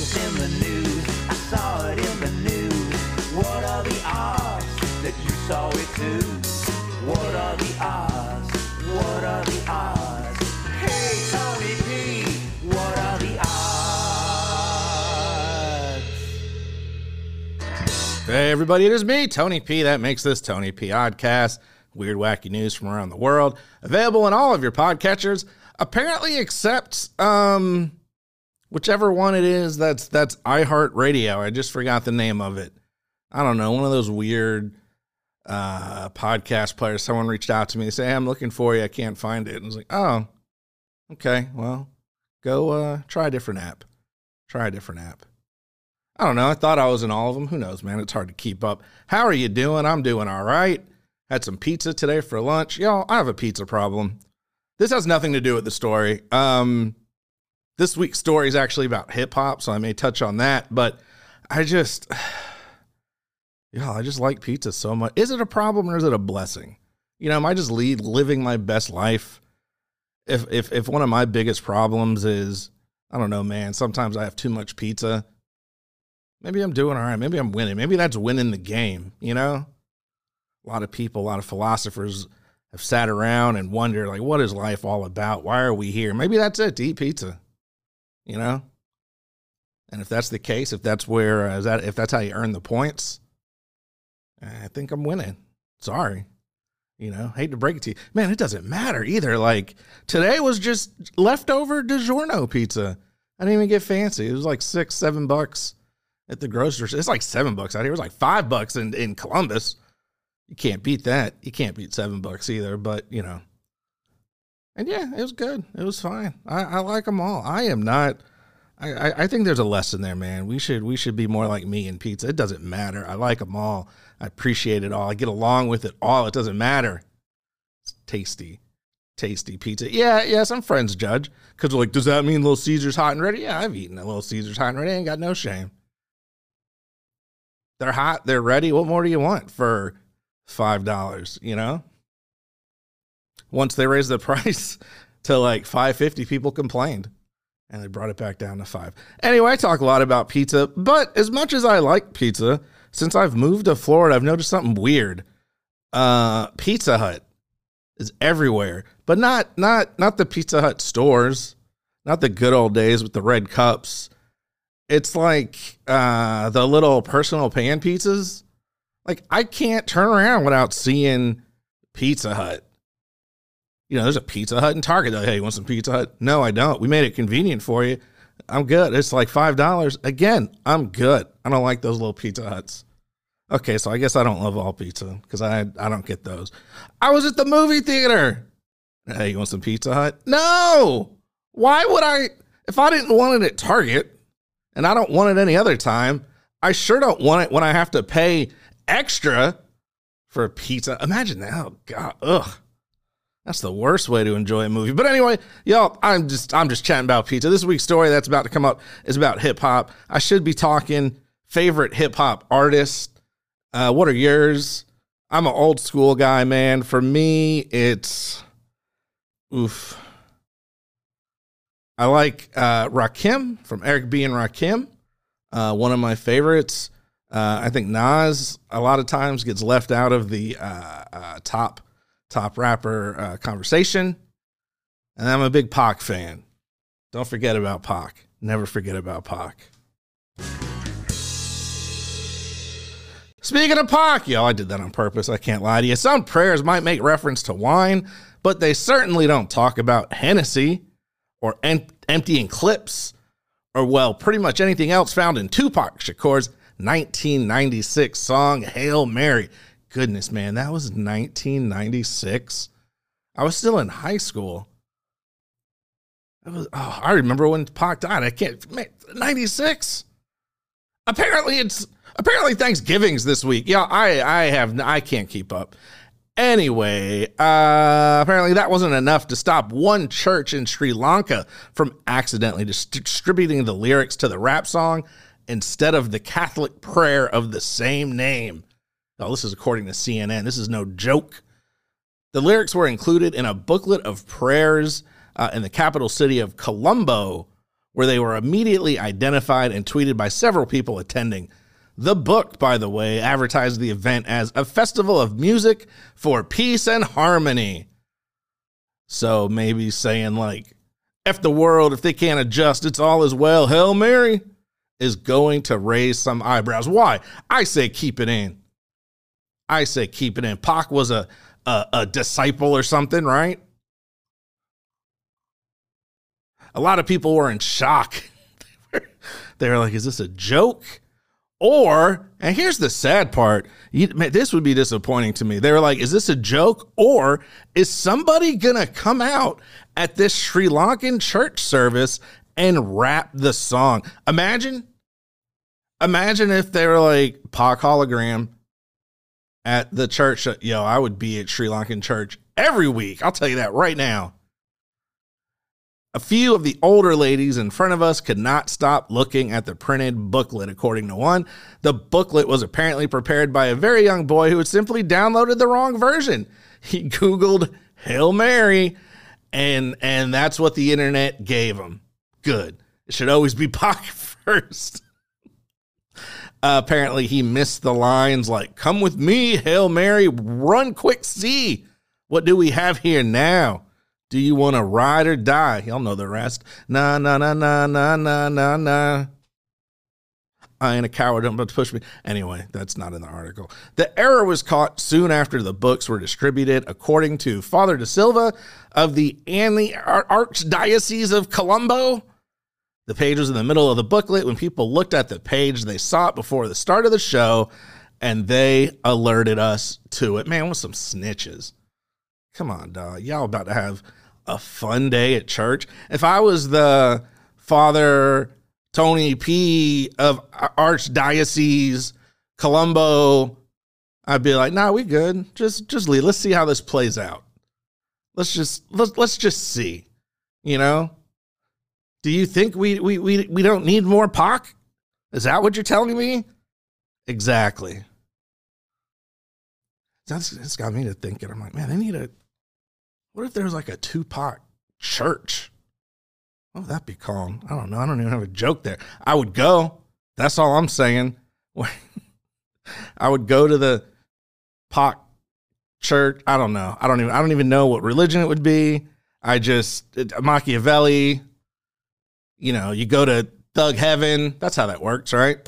was in the news. I saw it in the news. What are the odds that you saw it too? What are the odds? What are the odds? Hey, P, what are the odds? Hey, everybody, it is me, Tony P. That makes this Tony P. Oddcast. Weird, wacky news from around the world. Available in all of your podcatchers. Apparently, except um, whichever one it is that's that's iHeartRadio. I just forgot the name of it. I don't know. One of those weird uh, podcast players. Someone reached out to me. They say, hey, I'm looking for you. I can't find it. And I was like, oh, okay. Well, go uh, try a different app. Try a different app. I don't know. I thought I was in all of them. Who knows, man? It's hard to keep up. How are you doing? I'm doing all right. Had some pizza today for lunch. Y'all, I have a pizza problem. This has nothing to do with the story. Um, this week's story is actually about hip hop, so I may touch on that. But I just, yeah, I just like pizza so much. Is it a problem or is it a blessing? You know, am I just lead, living my best life? If if if one of my biggest problems is, I don't know, man. Sometimes I have too much pizza. Maybe I'm doing all right. Maybe I'm winning. Maybe that's winning the game. You know, a lot of people, a lot of philosophers have sat around and wondered, like, what is life all about? Why are we here? Maybe that's it to eat pizza. You know, and if that's the case, if that's where uh, that if that's how you earn the points, I think I'm winning. Sorry. You know, hate to break it to you. Man, it doesn't matter either. Like today was just leftover DiGiorno pizza. I didn't even get fancy. It was like six, seven bucks at the grocery store. It's like seven bucks out here. It was like five bucks in, in Columbus. You can't beat that. You can't beat seven bucks either, but you know. And yeah, it was good. It was fine. I, I like them all. I am not I, I think there's a lesson there, man. We should we should be more like me and pizza. It doesn't matter. I like them all. I appreciate it all. I get along with it all. It doesn't matter. It's tasty, tasty pizza. Yeah, yeah. Some friends judge because like, does that mean Little Caesars hot and ready? Yeah, I've eaten a Little Caesars hot and ready. I ain't got no shame. They're hot. They're ready. What more do you want for five dollars? You know. Once they raised the price to like five fifty, people complained and they brought it back down to five. Anyway, I talk a lot about pizza, but as much as I like pizza, since I've moved to Florida, I've noticed something weird. Uh, pizza Hut is everywhere, but not not not the Pizza Hut stores, not the good old days with the red cups. It's like uh, the little personal pan pizzas. Like I can't turn around without seeing Pizza Hut you know, there's a Pizza Hut in Target. Like, hey, you want some Pizza Hut? No, I don't. We made it convenient for you. I'm good. It's like five dollars. Again, I'm good. I don't like those little Pizza Huts. Okay, so I guess I don't love all pizza because I I don't get those. I was at the movie theater. Hey, you want some Pizza Hut? No. Why would I? If I didn't want it at Target, and I don't want it any other time, I sure don't want it when I have to pay extra for pizza. Imagine that. Oh God. Ugh. That's the worst way to enjoy a movie. But anyway, y'all, I'm just I'm just chatting about pizza. This week's story that's about to come up is about hip hop. I should be talking favorite hip hop artist. Uh, what are yours? I'm an old school guy, man. For me, it's oof. I like uh, Rakim from Eric B and Rakim. Uh, one of my favorites. Uh, I think Nas a lot of times gets left out of the uh, uh, top top rapper uh, conversation. And I'm a big Pac fan. Don't forget about Pac. Never forget about Pac. Speaking of Pac, yo, I did that on purpose. I can't lie to you. Some prayers might make reference to wine, but they certainly don't talk about Hennessy or em- emptying clips or, well, pretty much anything else found in Tupac Shakur's 1996 song, Hail Mary goodness, man, that was 1996. I was still in high school. I was, oh, I remember when Pac died. I can't, man, 96. Apparently, it's apparently Thanksgiving's this week. Yeah, I I have I can't keep up. Anyway, uh, apparently that wasn't enough to stop one church in Sri Lanka from accidentally distributing the lyrics to the rap song instead of the Catholic prayer of the same name. Oh, this is according to CNN. This is no joke. The lyrics were included in a booklet of prayers uh, in the capital city of Colombo, where they were immediately identified and tweeted by several people attending. The book, by the way, advertised the event as a festival of music for peace and harmony. So maybe saying, like, F the world, if they can't adjust, it's all as well. Hail Mary is going to raise some eyebrows. Why? I say keep it in. I say keep it in. Pac was a, a, a disciple or something, right? A lot of people were in shock. they were like, is this a joke? Or, and here's the sad part you, man, this would be disappointing to me. They were like, is this a joke? Or is somebody to come out at this Sri Lankan church service and rap the song? Imagine, imagine if they were like, Pac hologram at the church. Yo, I would be at Sri Lankan church every week. I'll tell you that right now. A few of the older ladies in front of us could not stop looking at the printed booklet, according to one. The booklet was apparently prepared by a very young boy who had simply downloaded the wrong version. He Googled Hail Mary, and and that's what the internet gave him. Good. It should always be Pac first. Uh, apparently, he missed the lines like, Come with me, Hail Mary, run quick, see. What do we have here now? Do you want to ride or die? Y'all know the rest. Nah, nah, nah, nah, nah, nah, nah, nah. I ain't a coward. Don't push me. Anyway, that's not in the article. The error was caught soon after the books were distributed, according to Father De Silva of the Archdiocese of Colombo. The page was in the middle of the booklet. When people looked at the page, they saw it before the start of the show, and they alerted us to it. Man, with some snitches. Come on, dog. Y'all about to have a fun day at church. If I was the Father Tony P of Archdiocese Colombo, I'd be like, "Nah, we good. Just just leave. Let's see how this plays out. Let's just let's let's just see. You know? Do you think we we we we don't need more Pac? Is that what you're telling me? Exactly. That's it's got me to thinking. I'm like, man, they need a what if there's like a Tupac church? Oh, what would that be called? I don't know. I don't even have a joke there. I would go. That's all I'm saying. I would go to the Pac church. I don't know. I don't even. I don't even know what religion it would be. I just Machiavelli. You know, you go to Thug Heaven. That's how that works, right?